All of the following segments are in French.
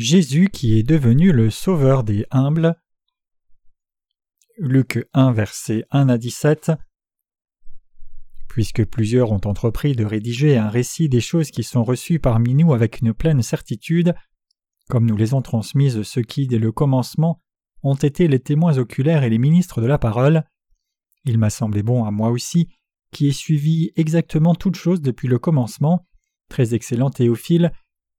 Jésus qui est devenu le sauveur des humbles. Luc 1 versets 1 à 17 Puisque plusieurs ont entrepris de rédiger un récit des choses qui sont reçues parmi nous avec une pleine certitude, comme nous les ont transmises ceux qui, dès le commencement, ont été les témoins oculaires et les ministres de la parole, il m'a semblé bon à moi aussi, qui ai suivi exactement toutes choses depuis le commencement, très excellent Théophile,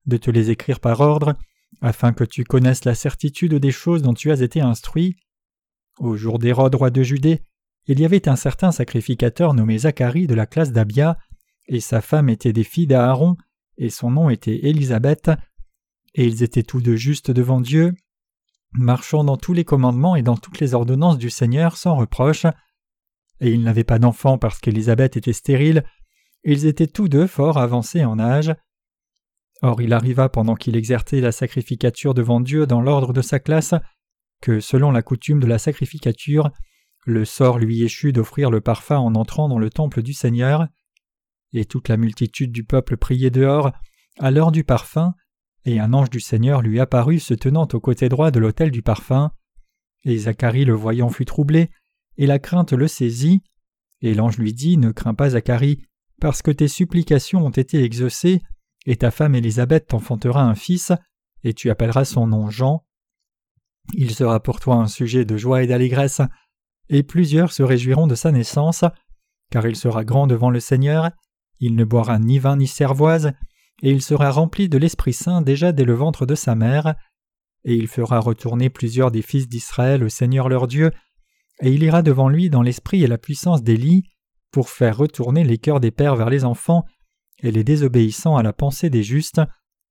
de te les écrire par ordre, afin que tu connaisses la certitude des choses dont tu as été instruit. Au jour d'Hérode, roi de Judée, il y avait un certain sacrificateur nommé Zacharie de la classe d'Abia, et sa femme était des filles d'Aaron, et son nom était Élisabeth, et ils étaient tous deux justes devant Dieu, marchant dans tous les commandements et dans toutes les ordonnances du Seigneur sans reproche. Et ils n'avaient pas d'enfants parce qu'Élisabeth était stérile, ils étaient tous deux fort avancés en âge. Or il arriva pendant qu'il exerçait la sacrificature devant Dieu dans l'ordre de sa classe, que selon la coutume de la sacrificature, le sort lui échut d'offrir le parfum en entrant dans le temple du Seigneur, et toute la multitude du peuple priait dehors, à l'heure du parfum, et un ange du Seigneur lui apparut se tenant au côté droit de l'autel du parfum. Et Zacharie le voyant fut troublé, et la crainte le saisit, et l'ange lui dit Ne crains pas, Zacharie, parce que tes supplications ont été exaucées, et ta femme Élisabeth t'enfantera un fils, et tu appelleras son nom Jean. Il sera pour toi un sujet de joie et d'allégresse, et plusieurs se réjouiront de sa naissance, car il sera grand devant le Seigneur, il ne boira ni vin ni cervoise, et il sera rempli de l'Esprit Saint déjà dès le ventre de sa mère, et il fera retourner plusieurs des fils d'Israël au Seigneur leur Dieu, et il ira devant lui dans l'esprit et la puissance d'Élie, pour faire retourner les cœurs des pères vers les enfants, et les désobéissants à la pensée des justes,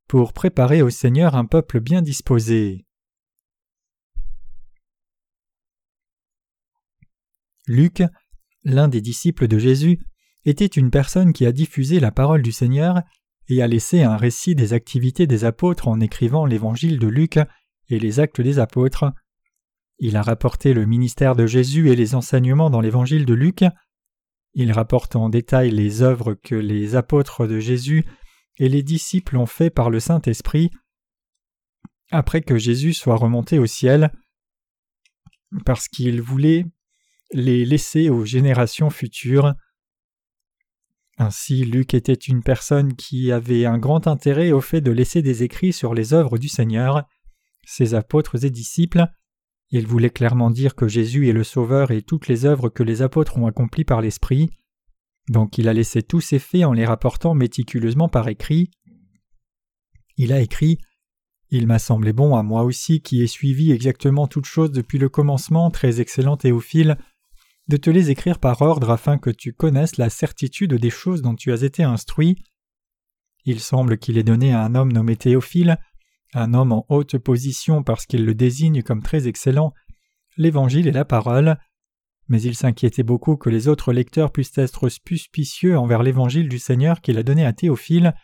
pour préparer au Seigneur un peuple bien disposé. Luc, l'un des disciples de Jésus, était une personne qui a diffusé la parole du Seigneur et a laissé un récit des activités des apôtres en écrivant l'évangile de Luc et les actes des apôtres. Il a rapporté le ministère de Jésus et les enseignements dans l'évangile de Luc. Il rapporte en détail les œuvres que les apôtres de Jésus et les disciples ont fait par le Saint-Esprit après que Jésus soit remonté au ciel, parce qu'il voulait les laisser aux générations futures. Ainsi Luc était une personne qui avait un grand intérêt au fait de laisser des écrits sur les œuvres du Seigneur. Ses apôtres et disciples, il voulait clairement dire que Jésus est le Sauveur et toutes les œuvres que les apôtres ont accomplies par l'Esprit. Donc il a laissé tous ces faits en les rapportant méticuleusement par écrit. Il a écrit Il m'a semblé bon à moi aussi qui ai suivi exactement toutes choses depuis le commencement, très excellent Théophile, de te les écrire par ordre afin que tu connaisses la certitude des choses dont tu as été instruit. Il semble qu'il ait donné à un homme nommé Théophile, un homme en haute position parce qu'il le désigne comme très excellent, l'Évangile et la parole, mais il s'inquiétait beaucoup que les autres lecteurs puissent être suspicieux envers l'Évangile du Seigneur qu'il a donné à Théophile,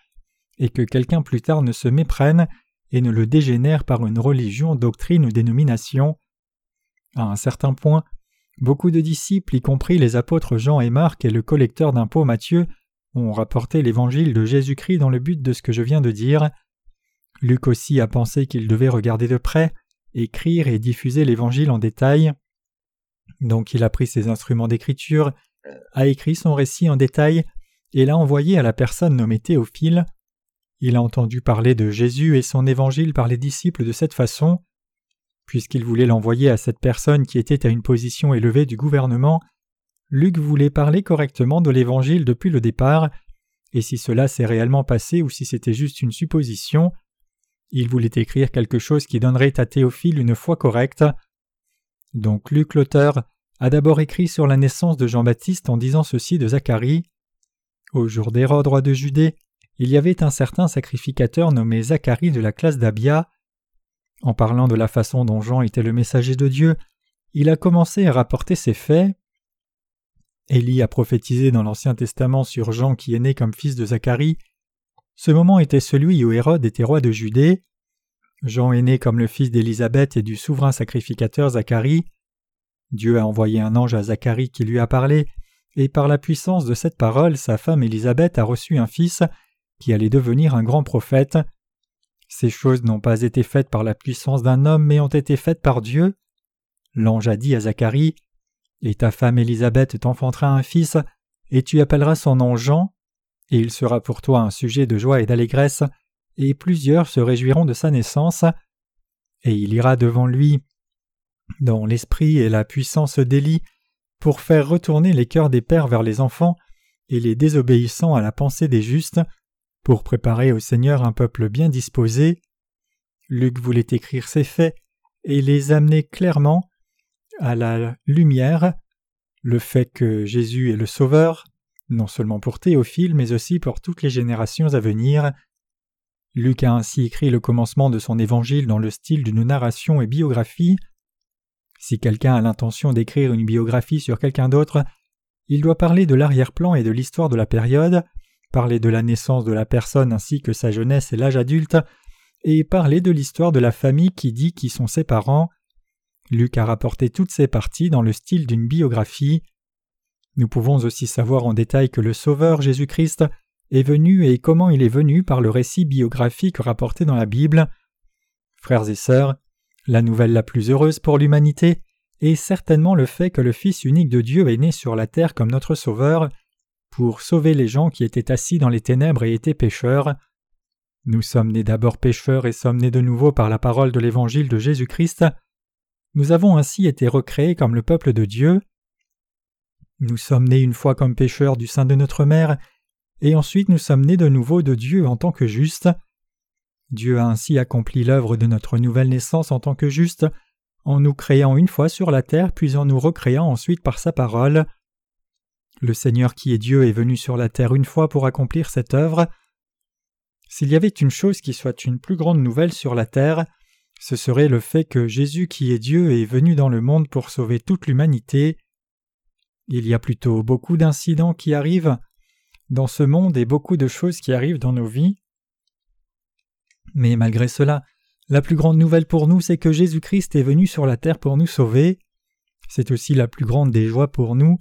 et que quelqu'un plus tard ne se méprenne et ne le dégénère par une religion, doctrine ou dénomination. À un certain point, Beaucoup de disciples, y compris les apôtres Jean et Marc et le collecteur d'impôts Matthieu, ont rapporté l'évangile de Jésus-Christ dans le but de ce que je viens de dire. Luc aussi a pensé qu'il devait regarder de près, écrire et diffuser l'évangile en détail. Donc il a pris ses instruments d'écriture, a écrit son récit en détail et l'a envoyé à la personne nommée Théophile. Il a entendu parler de Jésus et son évangile par les disciples de cette façon. Puisqu'il voulait l'envoyer à cette personne qui était à une position élevée du gouvernement, Luc voulait parler correctement de l'Évangile depuis le départ, et si cela s'est réellement passé ou si c'était juste une supposition, il voulait écrire quelque chose qui donnerait à Théophile une foi correcte. Donc Luc l'auteur a d'abord écrit sur la naissance de Jean-Baptiste en disant ceci de Zacharie. Au jour d'Hérode roi de Judée, il y avait un certain sacrificateur nommé Zacharie de la classe d'Abia. En parlant de la façon dont Jean était le messager de Dieu, il a commencé à rapporter ces faits. Élie a prophétisé dans l'Ancien Testament sur Jean qui est né comme fils de Zacharie. Ce moment était celui où Hérode était roi de Judée. Jean est né comme le fils d'Élisabeth et du souverain sacrificateur Zacharie. Dieu a envoyé un ange à Zacharie qui lui a parlé, et par la puissance de cette parole, sa femme Élisabeth a reçu un fils qui allait devenir un grand prophète. Ces choses n'ont pas été faites par la puissance d'un homme, mais ont été faites par Dieu. L'ange a dit à Zacharie Et ta femme Élisabeth t'enfantera un fils, et tu appelleras son nom Jean, et il sera pour toi un sujet de joie et d'allégresse, et plusieurs se réjouiront de sa naissance, et il ira devant lui dans l'esprit et la puissance d'Élie pour faire retourner les cœurs des pères vers les enfants et les désobéissants à la pensée des justes, pour préparer au Seigneur un peuple bien disposé. Luc voulait écrire ces faits et les amener clairement à la lumière, le fait que Jésus est le Sauveur, non seulement pour Théophile, mais aussi pour toutes les générations à venir. Luc a ainsi écrit le commencement de son évangile dans le style d'une narration et biographie. Si quelqu'un a l'intention d'écrire une biographie sur quelqu'un d'autre, il doit parler de l'arrière-plan et de l'histoire de la période, parler de la naissance de la personne ainsi que sa jeunesse et l'âge adulte, et parler de l'histoire de la famille qui dit qui sont ses parents. Luc a rapporté toutes ces parties dans le style d'une biographie. Nous pouvons aussi savoir en détail que le Sauveur Jésus-Christ est venu et comment il est venu par le récit biographique rapporté dans la Bible. Frères et sœurs, la nouvelle la plus heureuse pour l'humanité est certainement le fait que le Fils unique de Dieu est né sur la terre comme notre Sauveur, pour sauver les gens qui étaient assis dans les ténèbres et étaient pécheurs. Nous sommes nés d'abord pécheurs et sommes nés de nouveau par la parole de l'Évangile de Jésus-Christ. Nous avons ainsi été recréés comme le peuple de Dieu. Nous sommes nés une fois comme pécheurs du sein de notre mère, et ensuite nous sommes nés de nouveau de Dieu en tant que justes. Dieu a ainsi accompli l'œuvre de notre nouvelle naissance en tant que justes, en nous créant une fois sur la terre puis en nous recréant ensuite par sa parole. Le Seigneur qui est Dieu est venu sur la terre une fois pour accomplir cette œuvre. S'il y avait une chose qui soit une plus grande nouvelle sur la terre, ce serait le fait que Jésus qui est Dieu est venu dans le monde pour sauver toute l'humanité. Il y a plutôt beaucoup d'incidents qui arrivent dans ce monde et beaucoup de choses qui arrivent dans nos vies. Mais malgré cela, la plus grande nouvelle pour nous, c'est que Jésus-Christ est venu sur la terre pour nous sauver. C'est aussi la plus grande des joies pour nous.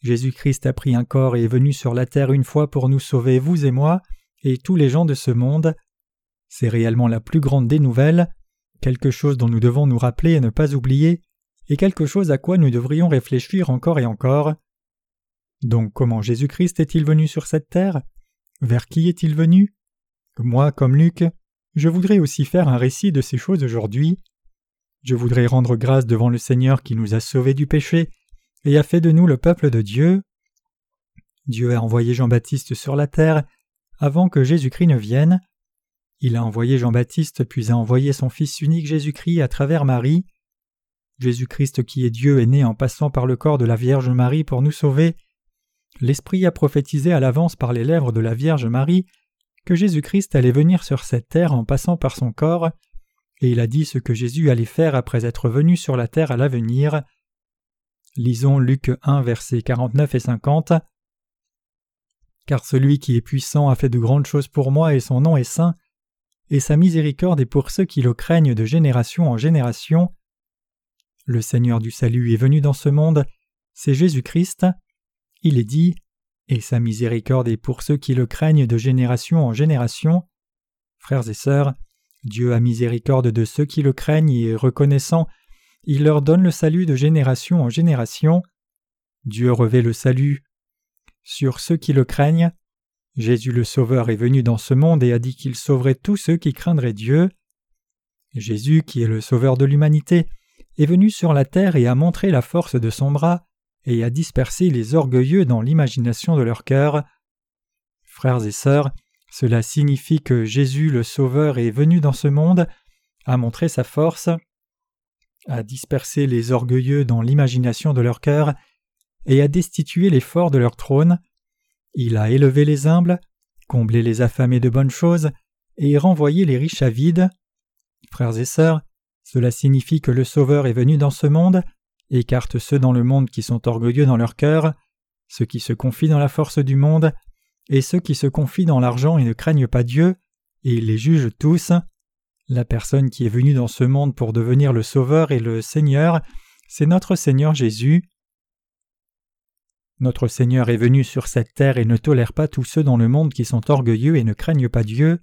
Jésus-Christ a pris un corps et est venu sur la terre une fois pour nous sauver, vous et moi, et tous les gens de ce monde. C'est réellement la plus grande des nouvelles, quelque chose dont nous devons nous rappeler et ne pas oublier, et quelque chose à quoi nous devrions réfléchir encore et encore. Donc comment Jésus-Christ est-il venu sur cette terre? Vers qui est-il venu? Moi, comme Luc, je voudrais aussi faire un récit de ces choses aujourd'hui. Je voudrais rendre grâce devant le Seigneur qui nous a sauvés du péché et a fait de nous le peuple de Dieu. Dieu a envoyé Jean-Baptiste sur la terre avant que Jésus-Christ ne vienne. Il a envoyé Jean-Baptiste puis a envoyé son Fils unique Jésus-Christ à travers Marie. Jésus-Christ qui est Dieu est né en passant par le corps de la Vierge Marie pour nous sauver. L'Esprit a prophétisé à l'avance par les lèvres de la Vierge Marie que Jésus-Christ allait venir sur cette terre en passant par son corps, et il a dit ce que Jésus allait faire après être venu sur la terre à l'avenir. Lisons Luc 1 versets 49 et 50. Car celui qui est puissant a fait de grandes choses pour moi et son nom est saint, et sa miséricorde est pour ceux qui le craignent de génération en génération. Le Seigneur du salut est venu dans ce monde, c'est Jésus-Christ. Il est dit et sa miséricorde est pour ceux qui le craignent de génération en génération. Frères et sœurs, Dieu a miséricorde de ceux qui le craignent et reconnaissant, il leur donne le salut de génération en génération. Dieu revêt le salut sur ceux qui le craignent. Jésus le Sauveur est venu dans ce monde et a dit qu'il sauverait tous ceux qui craindraient Dieu. Jésus, qui est le Sauveur de l'humanité, est venu sur la terre et a montré la force de son bras et à disperser les orgueilleux dans l'imagination de leur cœur. Frères et sœurs, cela signifie que Jésus le Sauveur est venu dans ce monde, a montré sa force, a dispersé les orgueilleux dans l'imagination de leur cœur, et a destitué les forts de leur trône. Il a élevé les humbles, comblé les affamés de bonnes choses, et renvoyé les riches à vide. Frères et sœurs, cela signifie que le Sauveur est venu dans ce monde, écarte ceux dans le monde qui sont orgueilleux dans leur cœur, ceux qui se confient dans la force du monde, et ceux qui se confient dans l'argent et ne craignent pas Dieu, et il les juge tous. La personne qui est venue dans ce monde pour devenir le Sauveur et le Seigneur, c'est notre Seigneur Jésus. Notre Seigneur est venu sur cette terre et ne tolère pas tous ceux dans le monde qui sont orgueilleux et ne craignent pas Dieu.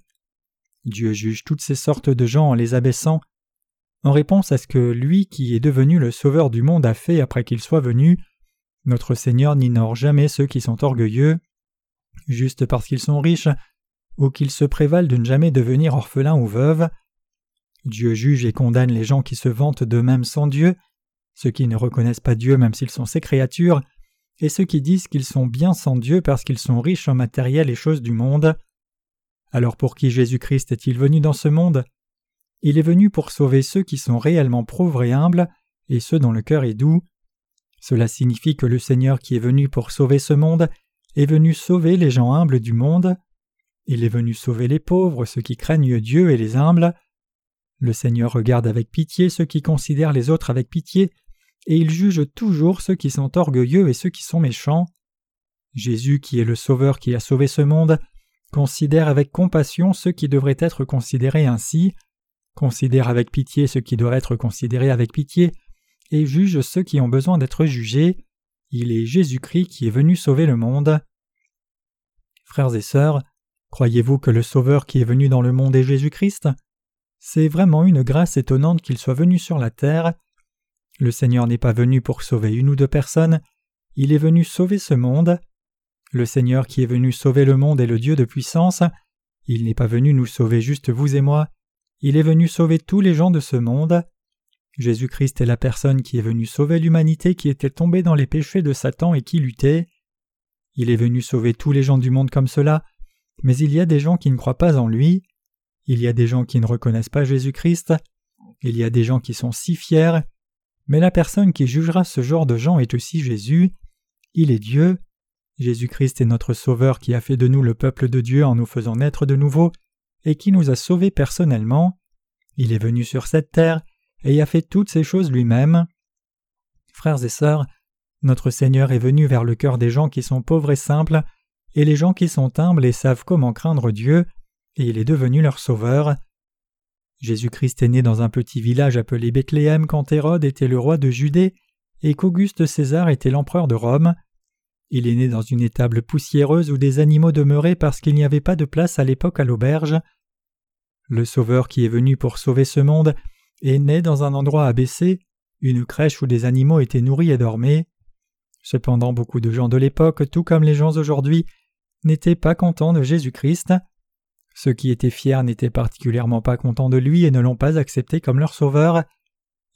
Dieu juge toutes ces sortes de gens en les abaissant. En réponse à ce que lui qui est devenu le Sauveur du monde a fait après qu'il soit venu, notre Seigneur n'ignore jamais ceux qui sont orgueilleux, juste parce qu'ils sont riches, ou qu'ils se prévalent de ne jamais devenir orphelins ou veuves. Dieu juge et condamne les gens qui se vantent d'eux-mêmes sans Dieu, ceux qui ne reconnaissent pas Dieu même s'ils sont ses créatures, et ceux qui disent qu'ils sont bien sans Dieu parce qu'ils sont riches en matériel et choses du monde. Alors pour qui Jésus-Christ est-il venu dans ce monde? Il est venu pour sauver ceux qui sont réellement pauvres et humbles, et ceux dont le cœur est doux. Cela signifie que le Seigneur qui est venu pour sauver ce monde est venu sauver les gens humbles du monde. Il est venu sauver les pauvres, ceux qui craignent Dieu et les humbles. Le Seigneur regarde avec pitié ceux qui considèrent les autres avec pitié, et il juge toujours ceux qui sont orgueilleux et ceux qui sont méchants. Jésus, qui est le Sauveur qui a sauvé ce monde, considère avec compassion ceux qui devraient être considérés ainsi, considère avec pitié ceux qui doivent être considérés avec pitié, et juge ceux qui ont besoin d'être jugés. Il est Jésus-Christ qui est venu sauver le monde. Frères et sœurs, croyez-vous que le Sauveur qui est venu dans le monde est Jésus-Christ? C'est vraiment une grâce étonnante qu'il soit venu sur la terre. Le Seigneur n'est pas venu pour sauver une ou deux personnes, il est venu sauver ce monde. Le Seigneur qui est venu sauver le monde est le Dieu de puissance. Il n'est pas venu nous sauver juste vous et moi, il est venu sauver tous les gens de ce monde. Jésus-Christ est la personne qui est venue sauver l'humanité qui était tombée dans les péchés de Satan et qui luttait. Il est venu sauver tous les gens du monde comme cela, mais il y a des gens qui ne croient pas en lui, il y a des gens qui ne reconnaissent pas Jésus-Christ, il y a des gens qui sont si fiers, mais la personne qui jugera ce genre de gens est aussi Jésus, il est Dieu, Jésus-Christ est notre Sauveur qui a fait de nous le peuple de Dieu en nous faisant naître de nouveau, et qui nous a sauvés personnellement, il est venu sur cette terre, et a fait toutes ces choses lui-même. Frères et sœurs, notre Seigneur est venu vers le cœur des gens qui sont pauvres et simples, et les gens qui sont humbles et savent comment craindre Dieu, et il est devenu leur sauveur. Jésus-Christ est né dans un petit village appelé Bethléem quand Hérode était le roi de Judée et qu'Auguste César était l'empereur de Rome. Il est né dans une étable poussiéreuse où des animaux demeuraient parce qu'il n'y avait pas de place à l'époque à l'auberge. Le Sauveur qui est venu pour sauver ce monde est né dans un endroit abaissé, une crèche où des animaux étaient nourris et dormaient. Cependant beaucoup de gens de l'époque, tout comme les gens aujourd'hui, n'étaient pas contents de Jésus-Christ. Ceux qui étaient fiers n'étaient particulièrement pas contents de lui et ne l'ont pas accepté comme leur sauveur.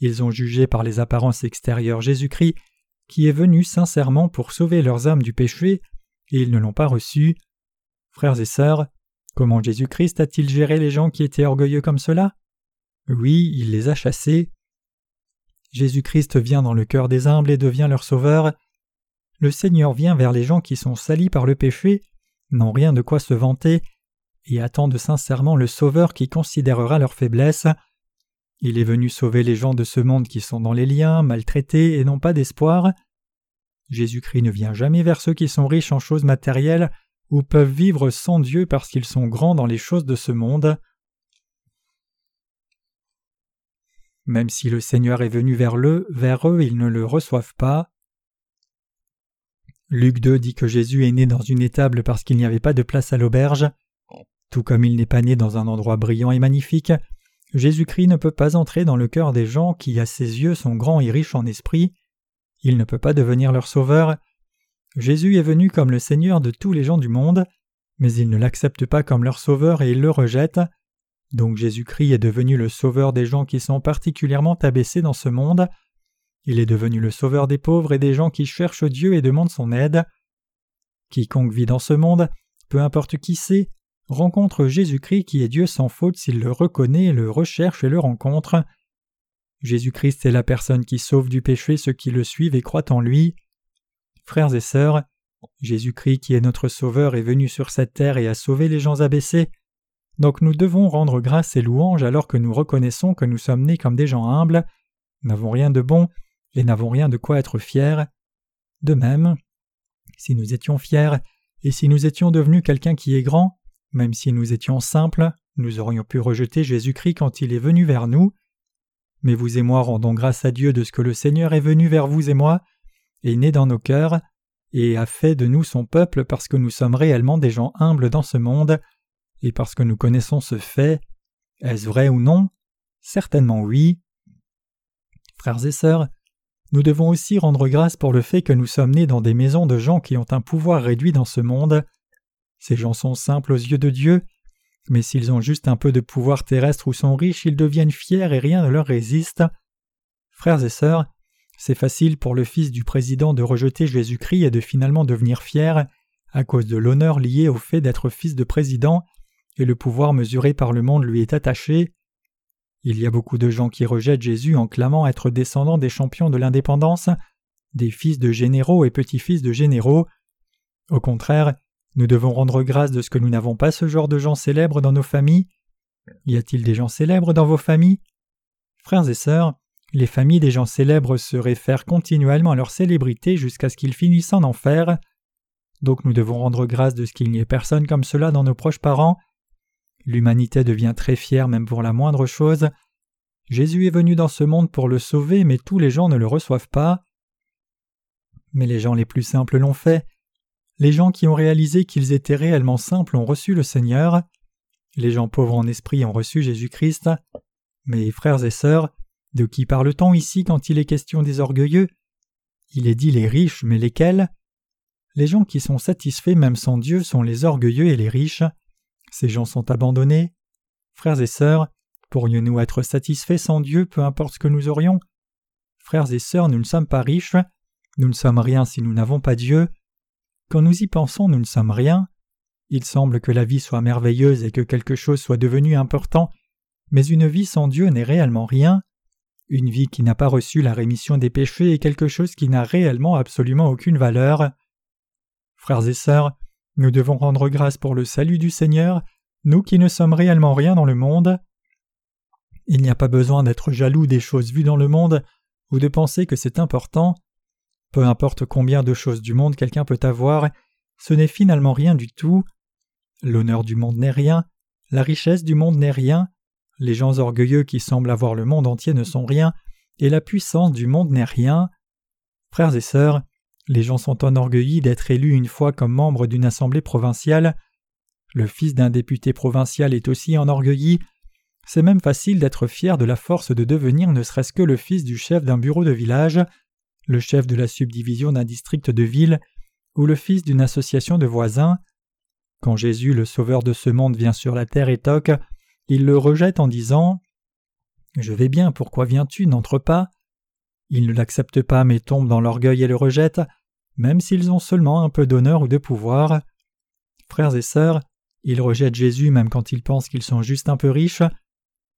Ils ont jugé par les apparences extérieures Jésus-Christ, qui est venu sincèrement pour sauver leurs âmes du péché, et ils ne l'ont pas reçu. Frères et sœurs, comment Jésus-Christ a-t-il géré les gens qui étaient orgueilleux comme cela? Oui, il les a chassés. Jésus-Christ vient dans le cœur des humbles et devient leur sauveur. Le Seigneur vient vers les gens qui sont salis par le péché, n'ont rien de quoi se vanter, et attendent sincèrement le Sauveur qui considérera leur faiblesse. Il est venu sauver les gens de ce monde qui sont dans les liens, maltraités et n'ont pas d'espoir. Jésus-Christ ne vient jamais vers ceux qui sont riches en choses matérielles ou peuvent vivre sans Dieu parce qu'ils sont grands dans les choses de ce monde. Même si le Seigneur est venu vers eux, vers eux ils ne le reçoivent pas. Luc 2 dit que Jésus est né dans une étable parce qu'il n'y avait pas de place à l'auberge. Tout comme il n'est pas né dans un endroit brillant et magnifique, Jésus-Christ ne peut pas entrer dans le cœur des gens qui, à ses yeux, sont grands et riches en esprit. Il ne peut pas devenir leur sauveur. Jésus est venu comme le Seigneur de tous les gens du monde, mais ils ne l'acceptent pas comme leur sauveur et ils le rejettent. Donc Jésus-Christ est devenu le sauveur des gens qui sont particulièrement abaissés dans ce monde. Il est devenu le sauveur des pauvres et des gens qui cherchent Dieu et demandent son aide. Quiconque vit dans ce monde, peu importe qui c'est, rencontre Jésus-Christ qui est Dieu sans faute s'il le reconnaît, le recherche et le rencontre. Jésus-Christ est la personne qui sauve du péché ceux qui le suivent et croient en lui. Frères et sœurs, Jésus-Christ qui est notre Sauveur est venu sur cette terre et a sauvé les gens abaissés. Donc nous devons rendre grâce et louange alors que nous reconnaissons que nous sommes nés comme des gens humbles, n'avons rien de bon et n'avons rien de quoi être fiers. De même, si nous étions fiers et si nous étions devenus quelqu'un qui est grand, même si nous étions simples, nous aurions pu rejeter Jésus-Christ quand il est venu vers nous. Mais vous et moi rendons grâce à Dieu de ce que le Seigneur est venu vers vous et moi, est né dans nos cœurs, et a fait de nous son peuple parce que nous sommes réellement des gens humbles dans ce monde, et parce que nous connaissons ce fait, est-ce vrai ou non? Certainement oui. Frères et sœurs, nous devons aussi rendre grâce pour le fait que nous sommes nés dans des maisons de gens qui ont un pouvoir réduit dans ce monde. Ces gens sont simples aux yeux de Dieu, mais s'ils ont juste un peu de pouvoir terrestre ou sont riches, ils deviennent fiers et rien ne leur résiste. Frères et sœurs, c'est facile pour le fils du président de rejeter Jésus-Christ et de finalement devenir fier à cause de l'honneur lié au fait d'être fils de président, et le pouvoir mesuré par le monde lui est attaché. Il y a beaucoup de gens qui rejettent Jésus en clamant être descendants des champions de l'indépendance, des fils de généraux et petits-fils de généraux. Au contraire, nous devons rendre grâce de ce que nous n'avons pas ce genre de gens célèbres dans nos familles. Y a-t-il des gens célèbres dans vos familles? Frères et sœurs, les familles des gens célèbres se réfèrent continuellement à leur célébrité jusqu'à ce qu'ils finissent en enfer. Donc nous devons rendre grâce de ce qu'il n'y ait personne comme cela dans nos proches parents. L'humanité devient très fière même pour la moindre chose. Jésus est venu dans ce monde pour le sauver, mais tous les gens ne le reçoivent pas. Mais les gens les plus simples l'ont fait. Les gens qui ont réalisé qu'ils étaient réellement simples ont reçu le Seigneur. Les gens pauvres en esprit ont reçu Jésus-Christ. Mais frères et sœurs, de qui parle-t-on ici quand il est question des orgueilleux? Il est dit les riches, mais lesquels? Les gens qui sont satisfaits même sans Dieu sont les orgueilleux et les riches. Ces gens sont abandonnés. Frères et sœurs, pourrions-nous être satisfaits sans Dieu peu importe ce que nous aurions? Frères et sœurs, nous ne sommes pas riches, nous ne sommes rien si nous n'avons pas Dieu. Quand nous y pensons, nous ne sommes rien. Il semble que la vie soit merveilleuse et que quelque chose soit devenu important, mais une vie sans Dieu n'est réellement rien. Une vie qui n'a pas reçu la rémission des péchés est quelque chose qui n'a réellement absolument aucune valeur. Frères et sœurs, nous devons rendre grâce pour le salut du Seigneur, nous qui ne sommes réellement rien dans le monde. Il n'y a pas besoin d'être jaloux des choses vues dans le monde ou de penser que c'est important. Peu importe combien de choses du monde quelqu'un peut avoir, ce n'est finalement rien du tout. L'honneur du monde n'est rien, la richesse du monde n'est rien, les gens orgueilleux qui semblent avoir le monde entier ne sont rien, et la puissance du monde n'est rien. Frères et sœurs, les gens sont enorgueillis d'être élus une fois comme membre d'une assemblée provinciale. Le fils d'un député provincial est aussi enorgueilli. C'est même facile d'être fier de la force de devenir ne serait-ce que le fils du chef d'un bureau de village le chef de la subdivision d'un district de ville, ou le fils d'une association de voisins. Quand Jésus, le Sauveur de ce monde, vient sur la terre et toque, il le rejette en disant Je vais bien, pourquoi viens-tu N'entre pas? Il ne l'accepte pas, mais tombe dans l'orgueil et le rejette, même s'ils ont seulement un peu d'honneur ou de pouvoir. Frères et sœurs, ils rejettent Jésus même quand ils pensent qu'ils sont juste un peu riches.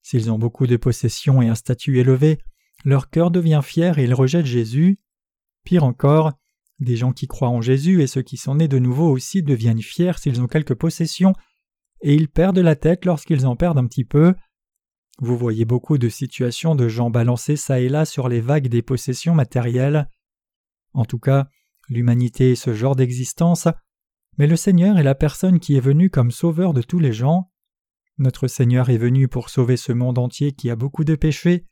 S'ils ont beaucoup de possessions et un statut élevé, leur cœur devient fier et ils rejettent Jésus. Pire encore, des gens qui croient en Jésus et ceux qui sont nés de nouveau aussi deviennent fiers s'ils ont quelques possessions, et ils perdent la tête lorsqu'ils en perdent un petit peu. Vous voyez beaucoup de situations de gens balancés çà et là sur les vagues des possessions matérielles. En tout cas, l'humanité est ce genre d'existence, mais le Seigneur est la personne qui est venue comme sauveur de tous les gens. Notre Seigneur est venu pour sauver ce monde entier qui a beaucoup de péchés,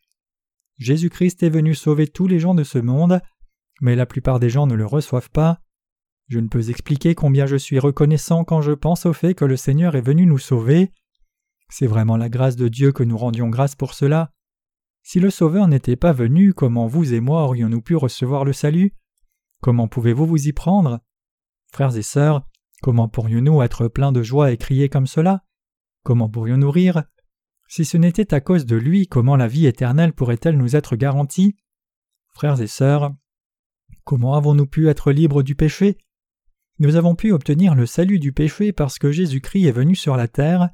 Jésus-Christ est venu sauver tous les gens de ce monde, mais la plupart des gens ne le reçoivent pas. Je ne peux expliquer combien je suis reconnaissant quand je pense au fait que le Seigneur est venu nous sauver. C'est vraiment la grâce de Dieu que nous rendions grâce pour cela. Si le Sauveur n'était pas venu, comment vous et moi aurions-nous pu recevoir le salut? Comment pouvez-vous vous y prendre? Frères et sœurs, comment pourrions-nous être pleins de joie et crier comme cela? Comment pourrions-nous rire? Si ce n'était à cause de lui, comment la vie éternelle pourrait-elle nous être garantie? Frères et sœurs, comment avons-nous pu être libres du péché? Nous avons pu obtenir le salut du péché parce que Jésus-Christ est venu sur la terre.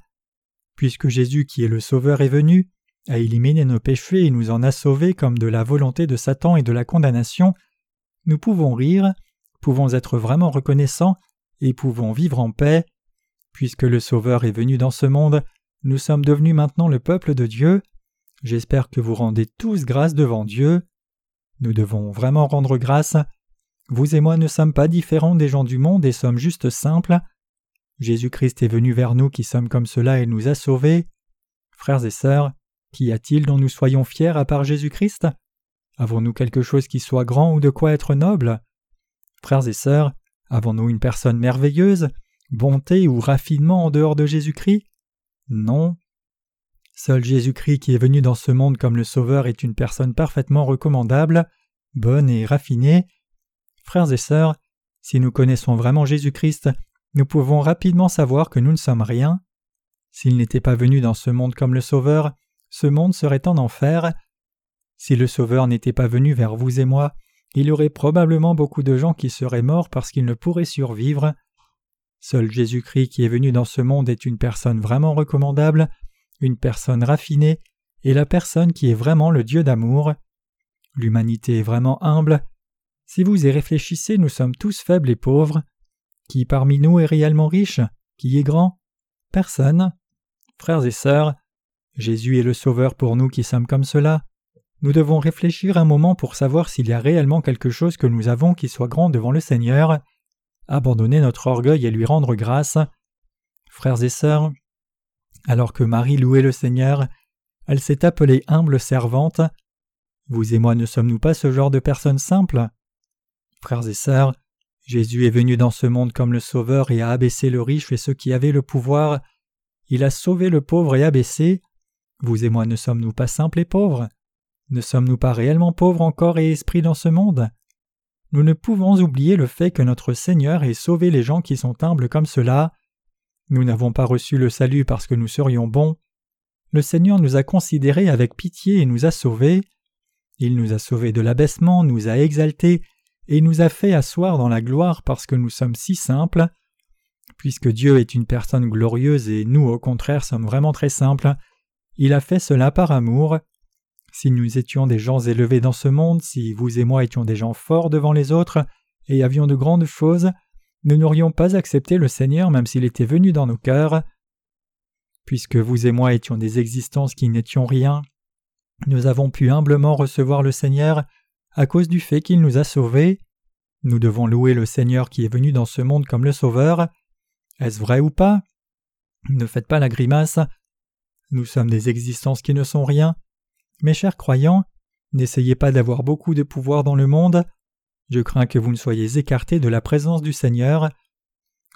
Puisque Jésus qui est le Sauveur est venu, a éliminé nos péchés et nous en a sauvés comme de la volonté de Satan et de la condamnation, nous pouvons rire, pouvons être vraiment reconnaissants et pouvons vivre en paix. Puisque le Sauveur est venu dans ce monde, nous sommes devenus maintenant le peuple de Dieu. J'espère que vous rendez tous grâce devant Dieu. Nous devons vraiment rendre grâce. Vous et moi ne sommes pas différents des gens du monde et sommes juste simples. Jésus-Christ est venu vers nous qui sommes comme cela et nous a sauvés. Frères et sœurs, qu'y a-t-il dont nous soyons fiers à part Jésus-Christ? Avons-nous quelque chose qui soit grand ou de quoi être noble? Frères et sœurs, avons-nous une personne merveilleuse, bonté ou raffinement en dehors de Jésus-Christ? Non. Seul Jésus-Christ qui est venu dans ce monde comme le Sauveur est une personne parfaitement recommandable, bonne et raffinée. Frères et sœurs, si nous connaissons vraiment Jésus-Christ, nous pouvons rapidement savoir que nous ne sommes rien. S'il n'était pas venu dans ce monde comme le Sauveur, ce monde serait en enfer. Si le Sauveur n'était pas venu vers vous et moi, il y aurait probablement beaucoup de gens qui seraient morts parce qu'ils ne pourraient survivre. Seul Jésus-Christ qui est venu dans ce monde est une personne vraiment recommandable, une personne raffinée, et la personne qui est vraiment le Dieu d'amour. L'humanité est vraiment humble. Si vous y réfléchissez, nous sommes tous faibles et pauvres. Qui parmi nous est réellement riche? Qui est grand? Personne. Frères et sœurs, Jésus est le Sauveur pour nous qui sommes comme cela. Nous devons réfléchir un moment pour savoir s'il y a réellement quelque chose que nous avons qui soit grand devant le Seigneur, abandonner notre orgueil et lui rendre grâce. Frères et sœurs, alors que Marie louait le Seigneur, elle s'est appelée humble servante. Vous et moi ne sommes-nous pas ce genre de personnes simples? Frères et sœurs, Jésus est venu dans ce monde comme le Sauveur et a abaissé le riche et ceux qui avaient le pouvoir. Il a sauvé le pauvre et abaissé. Vous et moi ne sommes-nous pas simples et pauvres? Ne sommes-nous pas réellement pauvres en corps et esprit dans ce monde? Nous ne pouvons oublier le fait que notre Seigneur ait sauvé les gens qui sont humbles comme cela. Nous n'avons pas reçu le salut parce que nous serions bons. Le Seigneur nous a considérés avec pitié et nous a sauvés. Il nous a sauvés de l'abaissement, nous a exaltés et nous a fait asseoir dans la gloire parce que nous sommes si simples. Puisque Dieu est une personne glorieuse et nous au contraire sommes vraiment très simples, il a fait cela par amour. Si nous étions des gens élevés dans ce monde, si vous et moi étions des gens forts devant les autres et avions de grandes choses, nous n'aurions pas accepté le Seigneur même s'il était venu dans nos cœurs. Puisque vous et moi étions des existences qui n'étions rien, nous avons pu humblement recevoir le Seigneur à cause du fait qu'il nous a sauvés. Nous devons louer le Seigneur qui est venu dans ce monde comme le Sauveur. Est-ce vrai ou pas? Ne faites pas la grimace. Nous sommes des existences qui ne sont rien. Mes chers croyants, n'essayez pas d'avoir beaucoup de pouvoir dans le monde. Je crains que vous ne soyez écartés de la présence du Seigneur.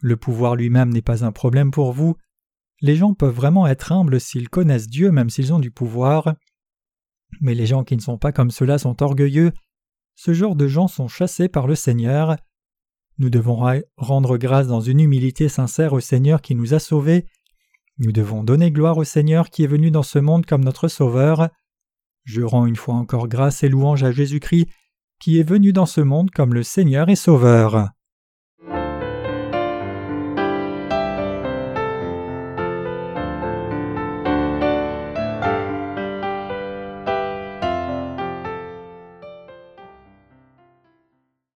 Le pouvoir lui-même n'est pas un problème pour vous. Les gens peuvent vraiment être humbles s'ils connaissent Dieu même s'ils ont du pouvoir. Mais les gens qui ne sont pas comme cela sont orgueilleux. Ce genre de gens sont chassés par le Seigneur. Nous devons rendre grâce dans une humilité sincère au Seigneur qui nous a sauvés. Nous devons donner gloire au Seigneur qui est venu dans ce monde comme notre Sauveur. Je rends une fois encore grâce et louange à Jésus-Christ qui est venu dans ce monde comme le Seigneur et Sauveur.